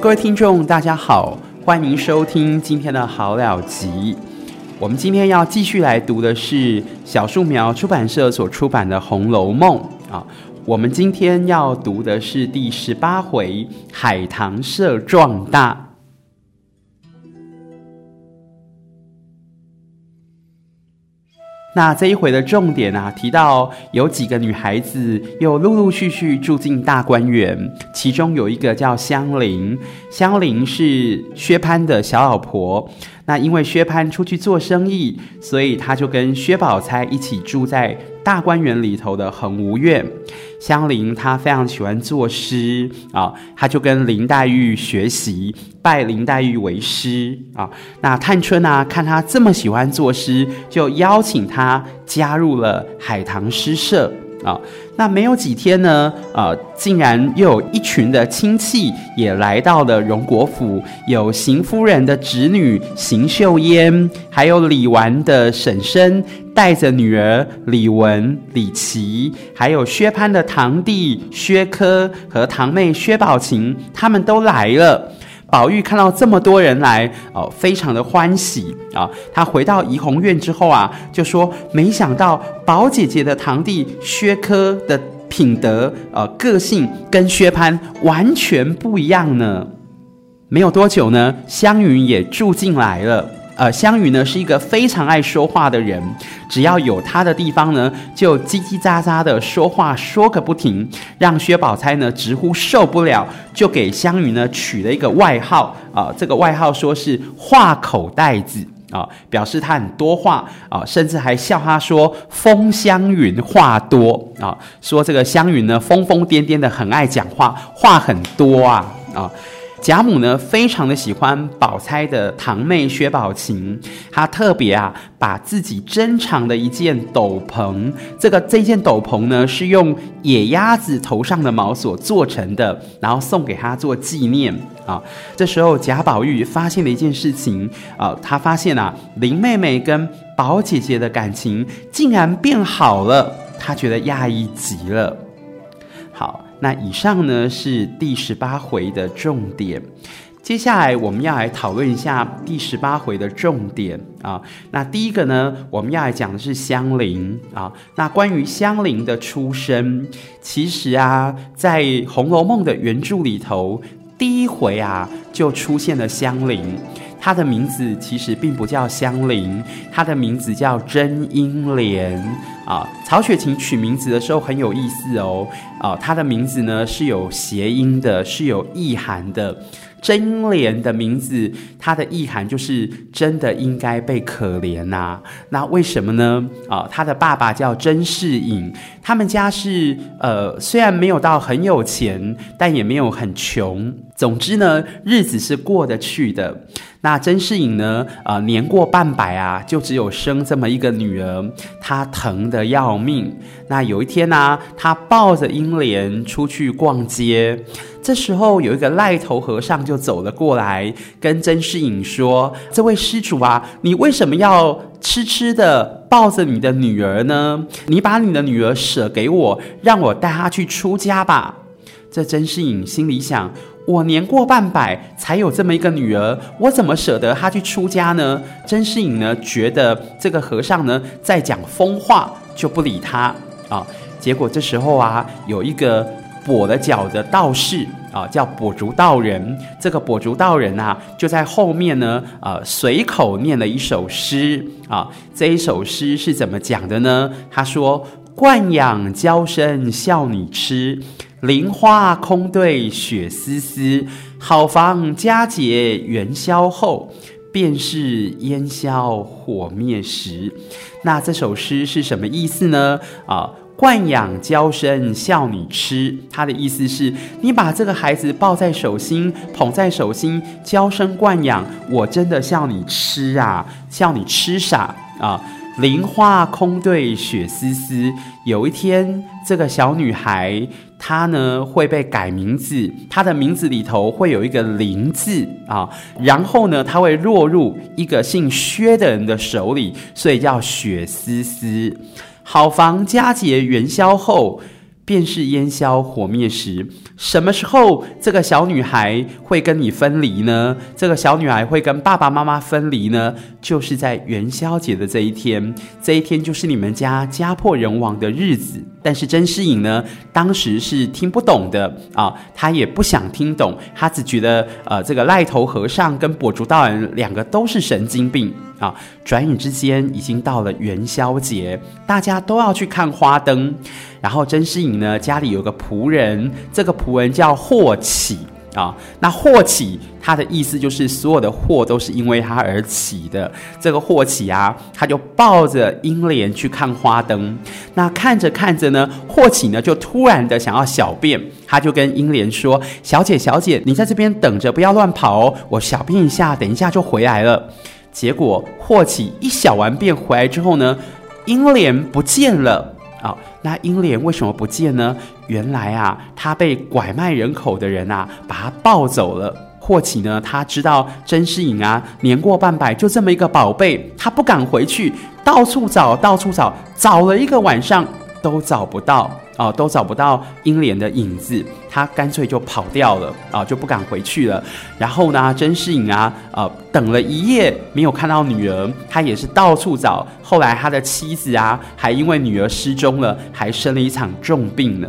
各位听众，大家好，欢迎收听今天的好了集。我们今天要继续来读的是小树苗出版社所出版的《红楼梦》啊。我们今天要读的是第十八回“海棠社壮大”。那这一回的重点啊，提到有几个女孩子又陆陆续续住进大观园，其中有一个叫香菱，香菱是薛蟠的小老婆。那因为薛蟠出去做生意，所以他就跟薛宝钗一起住在大观园里头的蘅芜苑。香菱她非常喜欢作诗啊，她就跟林黛玉学习，拜林黛玉为师啊。那探春啊，看她这么喜欢作诗，就邀请她加入了海棠诗社。啊，那没有几天呢，呃，竟然又有一群的亲戚也来到了荣国府，有邢夫人的侄女邢秀烟，还有李纨的婶婶带着女儿李文、李琦，还有薛蟠的堂弟薛科和堂妹薛宝琴，他们都来了。宝玉看到这么多人来，哦，非常的欢喜啊！他回到怡红院之后啊，就说：“没想到宝姐姐的堂弟薛科的品德，呃，个性跟薛蟠完全不一样呢。”没有多久呢，湘云也住进来了。呃，湘云呢是一个非常爱说话的人，只要有他的地方呢，就叽叽喳喳的说话说个不停，让薛宝钗呢直呼受不了，就给湘云呢取了一个外号啊、呃，这个外号说是话口袋子啊、表示他很多话啊、甚至还笑他说疯湘云话多啊、说这个湘云呢疯疯癫癫的很爱讲话，话很多啊啊。贾母呢，非常的喜欢宝钗的堂妹薛宝琴，她特别啊，把自己珍藏的一件斗篷，这个这件斗篷呢，是用野鸭子头上的毛所做成的，然后送给她做纪念啊。这时候贾宝玉发现了一件事情啊，他发现啊，林妹妹跟宝姐姐的感情竟然变好了，他觉得讶异极了。好。那以上呢是第十八回的重点，接下来我们要来讨论一下第十八回的重点啊。那第一个呢，我们要来讲的是香菱啊。那关于香菱的出身，其实啊，在《红楼梦》的原著里头，第一回啊就出现了香菱。她的名字其实并不叫香菱，她的名字叫甄英莲啊。曹雪芹取名字的时候很有意思哦，啊，她的名字呢是有谐音的，是有意涵的。甄英莲的名字，它的意涵就是真的应该被可怜呐、啊。那为什么呢？啊，她的爸爸叫甄士隐，他们家是呃，虽然没有到很有钱，但也没有很穷。总之呢，日子是过得去的。那甄士隐呢，呃，年过半百啊，就只有生这么一个女儿，他疼得要命。那有一天呢、他抱着英莲出去逛街，这时候有一个癞头和尚就走了过来，跟甄士隐说：“这位施主啊，你为什么要痴痴的抱着你的女儿呢？你把你的女儿舍给我，让我带她去出家吧。”这甄士隐心里想。我年过半百，才有这么一个女儿，我怎么舍得她去出家呢？甄士隐呢，觉得这个和尚呢在讲疯话，就不理他啊。结果这时候啊，有一个跛了脚的道士啊，叫跛足道人。这个跛足道人啊，就在后面呢，呃，随口念了一首诗啊。这一首诗是怎么讲的呢？他说：“惯养娇生笑你痴。”林花空对雪丝丝，好房佳节元宵后，便是烟消火灭时。那这首诗是什么意思呢？啊，惯养娇生笑你痴，他的意思是你把这个孩子抱在手心，捧在手心，娇生惯养，我真的笑你痴啊，笑你痴傻啊。林花空对雪丝丝，有一天这个小女孩。她呢会被改名字，她的名字里头会有一个“林”字啊，然后呢，她会落入一个姓薛的人的手里，所以叫雪丝丝。好房佳节元宵后，便是烟消火灭时。什么时候这个小女孩会跟你分离呢？这个小女孩会跟爸爸妈妈分离呢？就是在元宵节的这一天，这一天就是你们家家破人亡的日子。但是甄士隐呢，当时是听不懂的啊，他也不想听懂，他只觉得呃，这个癞头和尚跟跛足道人两个都是神经病啊。转眼之间已经到了元宵节，大家都要去看花灯。然后甄士隐呢，家里有个仆人，这个仆人叫霍启。啊，那霍启，他的意思就是所有的祸都是因为他而起的。这个霍启啊，他就抱着英莲去看花灯。那看着看着呢，霍启呢就突然的想要小便，他就跟英莲说：“小姐，小姐，你在这边等着，不要乱跑哦，我小便一下，等一下就回来了。”结果霍启一小完便回来之后呢，英莲不见了。啊，那英莲为什么不见呢？原来啊，他被拐卖人口的人啊，把他抱走了。霍启呢，他知道甄士隐啊，年过半百，就这么一个宝贝，他不敢回去，到处找，到处找，找了一个晚上都找不到。哦，都找不到英莲的影子，他干脆就跑掉了啊，就不敢回去了。然后呢，甄士隐啊，呃，等了一夜没有看到女儿，他也是到处找。后来他的妻子啊，还因为女儿失踪了，还生了一场重病呢。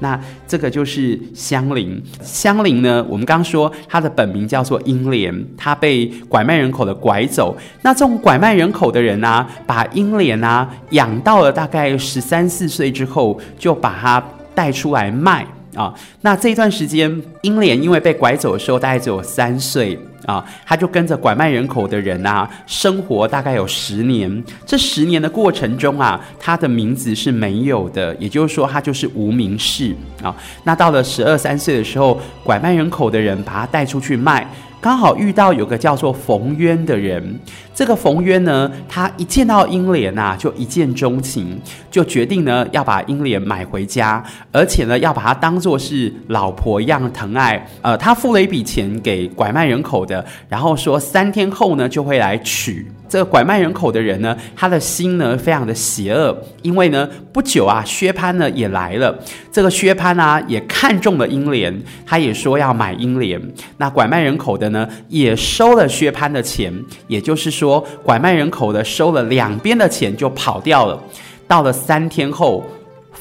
那这个就是香菱。香菱呢，我们刚刚说她的本名叫做英莲，她被拐卖人口的拐走。那这种拐卖人口的人啊，把英莲啊养到了大概十三四岁之后，就把她带出来卖啊。那这一段时间，英莲因为被拐走的时候，大概只有三岁。啊，他就跟着拐卖人口的人啊，生活大概有十年。这十年的过程中啊，他的名字是没有的，也就是说，他就是无名氏啊。那到了十二三岁的时候，拐卖人口的人把他带出去卖。刚好遇到有个叫做冯渊的人，这个冯渊呢，他一见到英莲啊，就一见钟情，就决定呢要把英莲买回家，而且呢要把她当作是老婆一样疼爱。呃，他付了一笔钱给拐卖人口的，然后说三天后呢就会来取。这个拐卖人口的人呢，他的心呢非常的邪恶，因为呢不久啊，薛蟠呢也来了。这个薛蟠啊也看中了英莲，他也说要买英莲。那拐卖人口的呢也收了薛蟠的钱，也就是说，拐卖人口的收了两边的钱就跑掉了。到了三天后，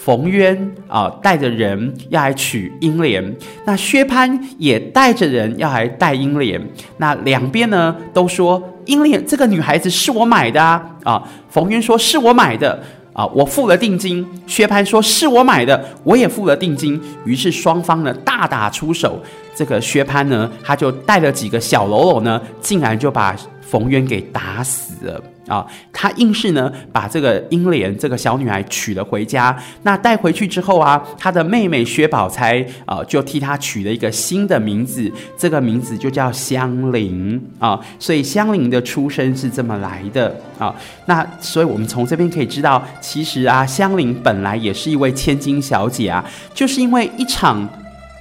冯渊啊带着人要来娶英莲，那薛蟠也带着人要来带英莲。那两边呢都说。英莲这个女孩子是我买的啊！啊，冯渊说是我买的啊，我付了定金。薛蟠说是我买的，我也付了定金。于是双方呢大打出手。这个薛蟠呢，他就带了几个小喽啰呢，竟然就把冯渊给打死了。啊，他硬是呢把这个英莲这个小女孩娶了回家。那带回去之后啊，他的妹妹薛宝钗啊就替他取了一个新的名字，这个名字就叫香菱啊。所以香菱的出生是这么来的啊。那所以我们从这边可以知道，其实啊，香菱本来也是一位千金小姐啊，就是因为一场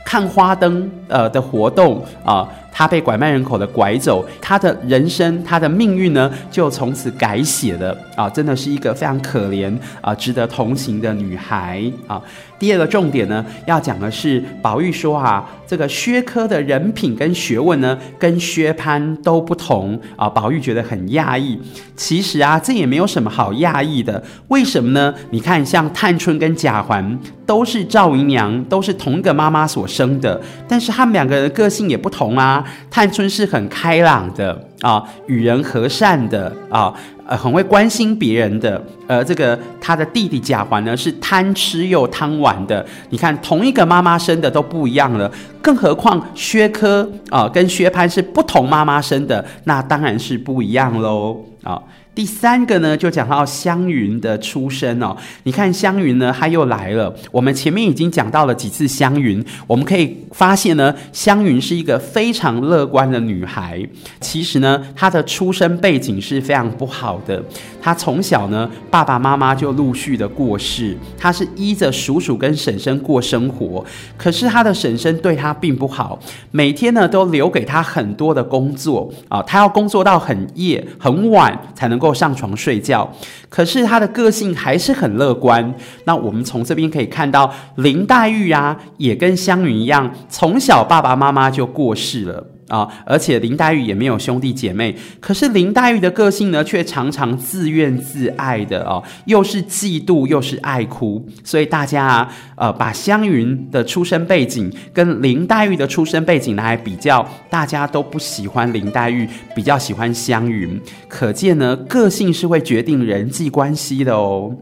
看花灯呃的活动啊。她被拐卖人口的拐走，她的人生，她的命运呢，就从此改写了啊！真的是一个非常可怜啊，值得同情的女孩啊。第二个重点呢，要讲的是宝玉说啊，这个薛科的人品跟学问呢，跟薛蟠都不同啊。宝玉觉得很讶异。其实啊，这也没有什么好讶异的。为什么呢？你看，像探春跟贾环都是赵姨娘，都是同一个妈妈所生的，但是他们两个人的个性也不同啊。探春是很开朗的啊，与人和善的啊。呃，很会关心别人的，而这个他的弟弟贾环呢，是贪吃又贪玩的。你看，同一个妈妈生的都不一样了，更何况薛科啊、跟薛蟠是不同妈妈生的，那当然是不一样喽啊。第三个呢，就讲到湘云的出身哦。你看湘云呢，她又来了。我们前面已经讲到了几次湘云，我们可以发现呢，湘云是一个非常乐观的女孩。其实呢，她的出生背景是非常不好的。她从小呢，爸爸妈妈就陆续的过世，她是依着叔叔跟婶婶过生活。可是她的婶婶对她并不好，每天呢都留给她很多的工作啊，她要工作到很夜很晚才能够。够上床睡觉。可是他的个性还是很乐观。那我们从这边可以看到，林黛玉啊，也跟湘云一样，从小爸爸妈妈就过世了。啊，而且林黛玉也没有兄弟姐妹，可是林黛玉的个性呢，却常常自怨自艾的哦，又是嫉妒又是爱哭，所以大家啊，呃，把湘云的出生背景跟林黛玉的出生背景来比较，大家都不喜欢林黛玉，比较喜欢湘云，可见呢，个性是会决定人际关系的哦。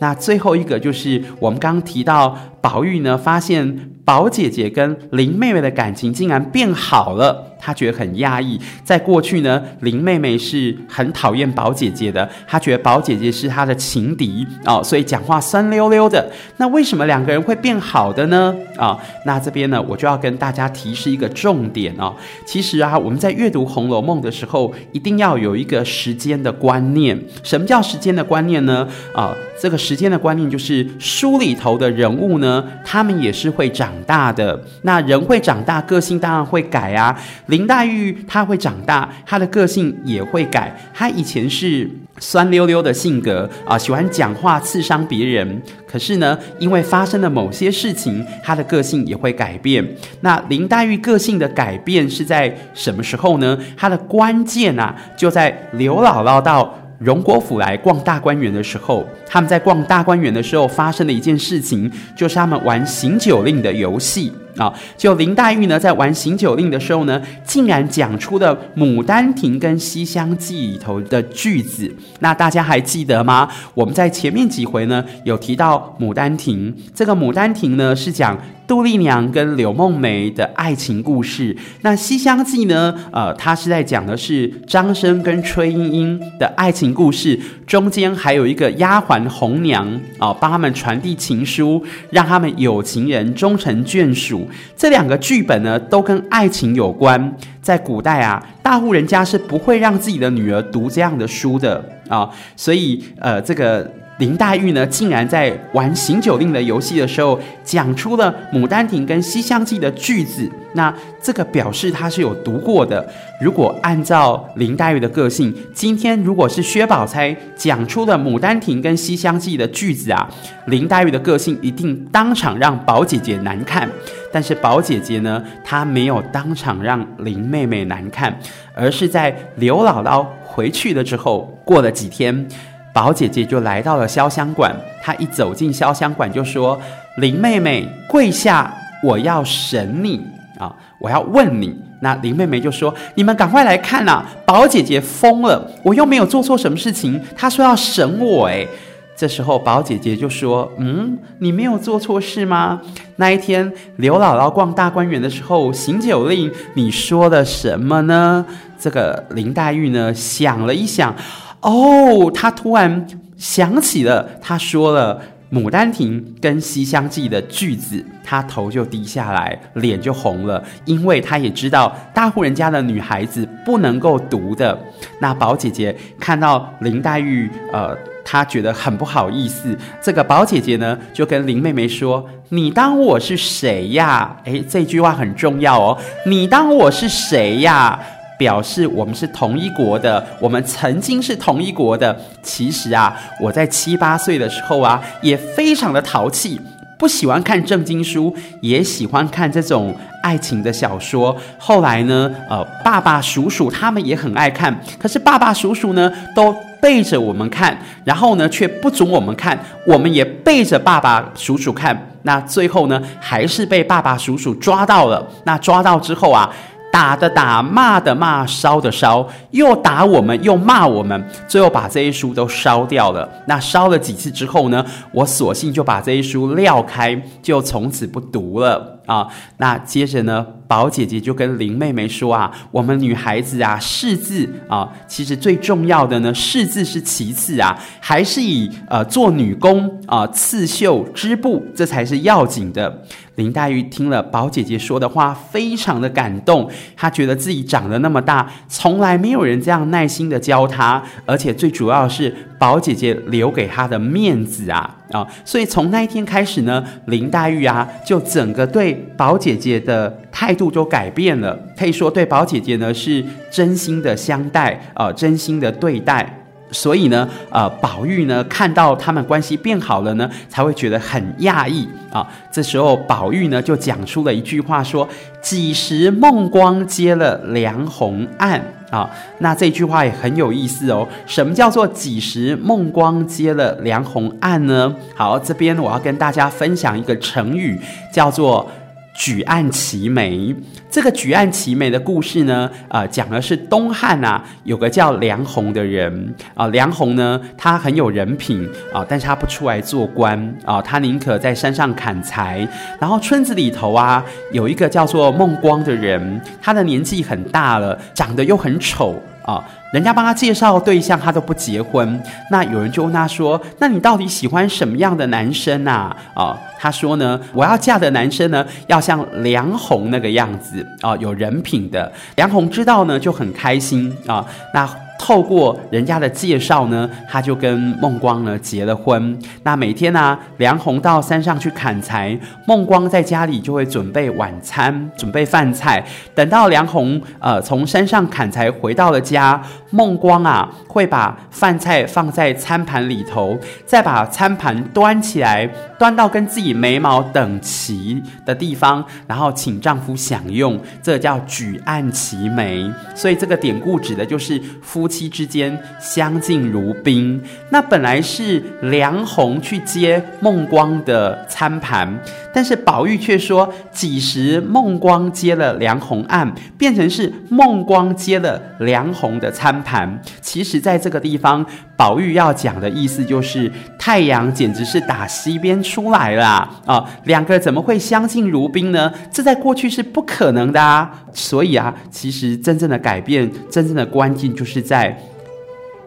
那最后一个就是我们刚提到，宝玉呢，发现宝姐姐跟林妹妹的感情竟然变好了。他觉得很压抑，在过去呢，林妹妹是很讨厌宝姐姐的，她觉得宝姐姐是她的情敌哦，所以讲话酸溜溜的。那为什么两个人会变好的呢？啊、那这边呢，我就要跟大家提示一个重点哦。其实啊，我们在阅读《红楼梦》的时候，一定要有一个时间的观念。什么叫时间的观念呢？啊、这个时间的观念就是书里头的人物呢，他们也是会长大的。那人会长大，个性当然会改啊。林黛玉她会长大，她的个性也会改。她以前是酸溜溜的性格啊，喜欢讲话刺伤别人。可是呢，因为发生了某些事情，她的个性也会改变。那林黛玉个性的改变是在什么时候呢？她的关键啊，就在刘姥姥到荣国府来逛大观园的时候，他们在逛大观园的时候发生了一件事情，就是他们玩行酒令的游戏。啊、就林黛玉呢，在玩行酒令的时候呢，竟然讲出了《牡丹亭》跟《西厢记》里头的句子。那大家还记得吗？我们在前面几回呢，有提到《牡丹亭》。这个《牡丹亭》呢，是讲杜丽娘跟柳梦梅的爱情故事。那《西厢记》呢，呃，它是在讲的是张生跟崔莺莺的爱情故事。中间还有一个丫鬟红娘啊、帮他们传递情书，让他们有情人终成眷属。这两个剧本呢，都跟爱情有关。在古代啊，大户人家是不会让自己的女儿读这样的书的啊、所以，呃，这个。林黛玉呢，竟然在玩行酒令的游戏的时候，讲出了《牡丹亭》跟《西厢记》的句子。那这个表示她是有读过的。如果按照林黛玉的个性，今天如果是薛宝钗讲出了《牡丹亭》跟《西厢记》的句子啊，林黛玉的个性一定当场让宝姐姐难看。但是宝姐姐呢，她没有当场让林妹妹难看，而是在刘姥姥回去了之后，过了几天。宝姐姐就来到了潇湘馆，她一走进潇湘馆就说：“林妹妹跪下，我要审你啊，我要问你。”那林妹妹就说：“你们赶快来看呐，宝姐姐疯了，我又没有做错什么事情，她说要审我。”诶，这时候宝姐姐就说：“嗯，你没有做错事吗？那一天刘姥姥逛大观园的时候行酒令，你说了什么呢？”这个林黛玉呢想了一想。哦，他突然想起了，他说了《牡丹亭》跟《西厢记》的句子，他头就低下来，脸就红了，因为他也知道大户人家的女孩子不能够读的。那宝姐姐看到林黛玉，呃，她觉得很不好意思。这个宝姐姐呢，就跟林妹妹说：“你当我是谁呀？”诶，这句话很重要哦。你当我是谁呀？表示我们是同一国的，我们曾经是同一国的。其实啊，我在七八岁的时候啊，也非常的淘气，不喜欢看正经书，也喜欢看这种爱情的小说。后来呢，呃，爸爸、叔叔他们也很爱看，可是爸爸、叔叔呢都背着我们看，然后呢却不准我们看，我们也背着爸爸、叔叔看。那最后呢，还是被爸爸、叔叔抓到了。那抓到之后啊。打的打，骂的骂，烧的烧，又打我们，又骂我们，最后把这些书都烧掉了。那烧了几次之后呢，我索性就把这些书撂开，就从此不读了。啊，那接着呢，宝姐姐就跟林妹妹说啊，我们女孩子啊，识字啊，其实最重要的呢，识字是其次啊，还是以呃做女工啊，刺绣织布，这才是要紧的。林黛玉听了宝姐姐说的话，非常的感动，她觉得自己长得那么大，从来没有人这样耐心的教她，而且最主要是。宝姐姐留给她的面子啊啊，所以从那一天开始呢，林黛玉啊，就整个对宝姐姐的态度就改变了。可以说对宝姐姐呢是真心的相待啊，真心的对待。所以呢，呃，宝玉呢看到他们关系变好了呢，才会觉得很讶异啊。这时候宝玉呢就讲出了一句话说：“几时孟光接了梁鸿案啊？”那这句话也很有意思哦。什么叫做几时孟光接了梁鸿案呢？好，这边我要跟大家分享一个成语，叫做。举案齐眉，这个举案齐眉的故事呢，呃，讲的是东汉啊，有个叫梁鸿的人。啊，梁鸿呢，他很有人品啊，但是他不出来做官。啊，呃，他宁可在山上砍柴。然后村子里头啊，有一个叫做孟光的人，他的年纪很大了，长得又很丑啊。人家帮他介绍对象，他都不结婚。那有人就问他说：“那你到底喜欢什么样的男生啊？”哦，他说呢：“我要嫁的男生呢，要像梁红那个样子啊，有人品的。”梁红知道呢，就很开心啊，那。透过人家的介绍呢，他就跟孟光呢结了婚。那每天呢、梁鸿到山上去砍柴，孟光在家里就会准备晚餐，准备饭菜。等到梁鸿呃从山上砍柴回到了家，孟光啊会把饭菜放在餐盘里头，再把餐盘端起来，端到跟自己眉毛等齐的地方，然后请丈夫享用。这叫举案齐眉。所以这个典故指的就是夫。妻之间相敬如宾。那本来是梁红去接孟光的餐盘，但是宝玉却说：“几时孟光接了梁红案，变成是孟光接了梁红的餐盘。”其实，在这个地方，宝玉要讲的意思就是，太阳简直是打西边出来了啊，两个怎么会相敬如宾呢？这在过去是不可能的啊！所以啊，其实真正的改变，真正的关键就是在。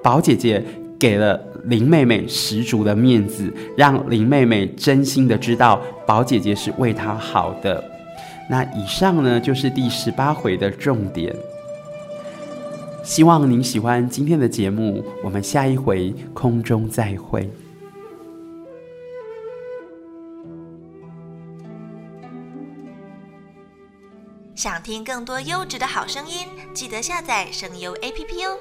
宝姐姐给了林妹妹十足的面子，让林妹妹真心的知道宝姐姐是为她好的。那以上呢，就是第十八回的重点。希望您喜欢今天的节目，我们下一回空中再会。想听更多优质的好声音，记得下载声优 APP 哦。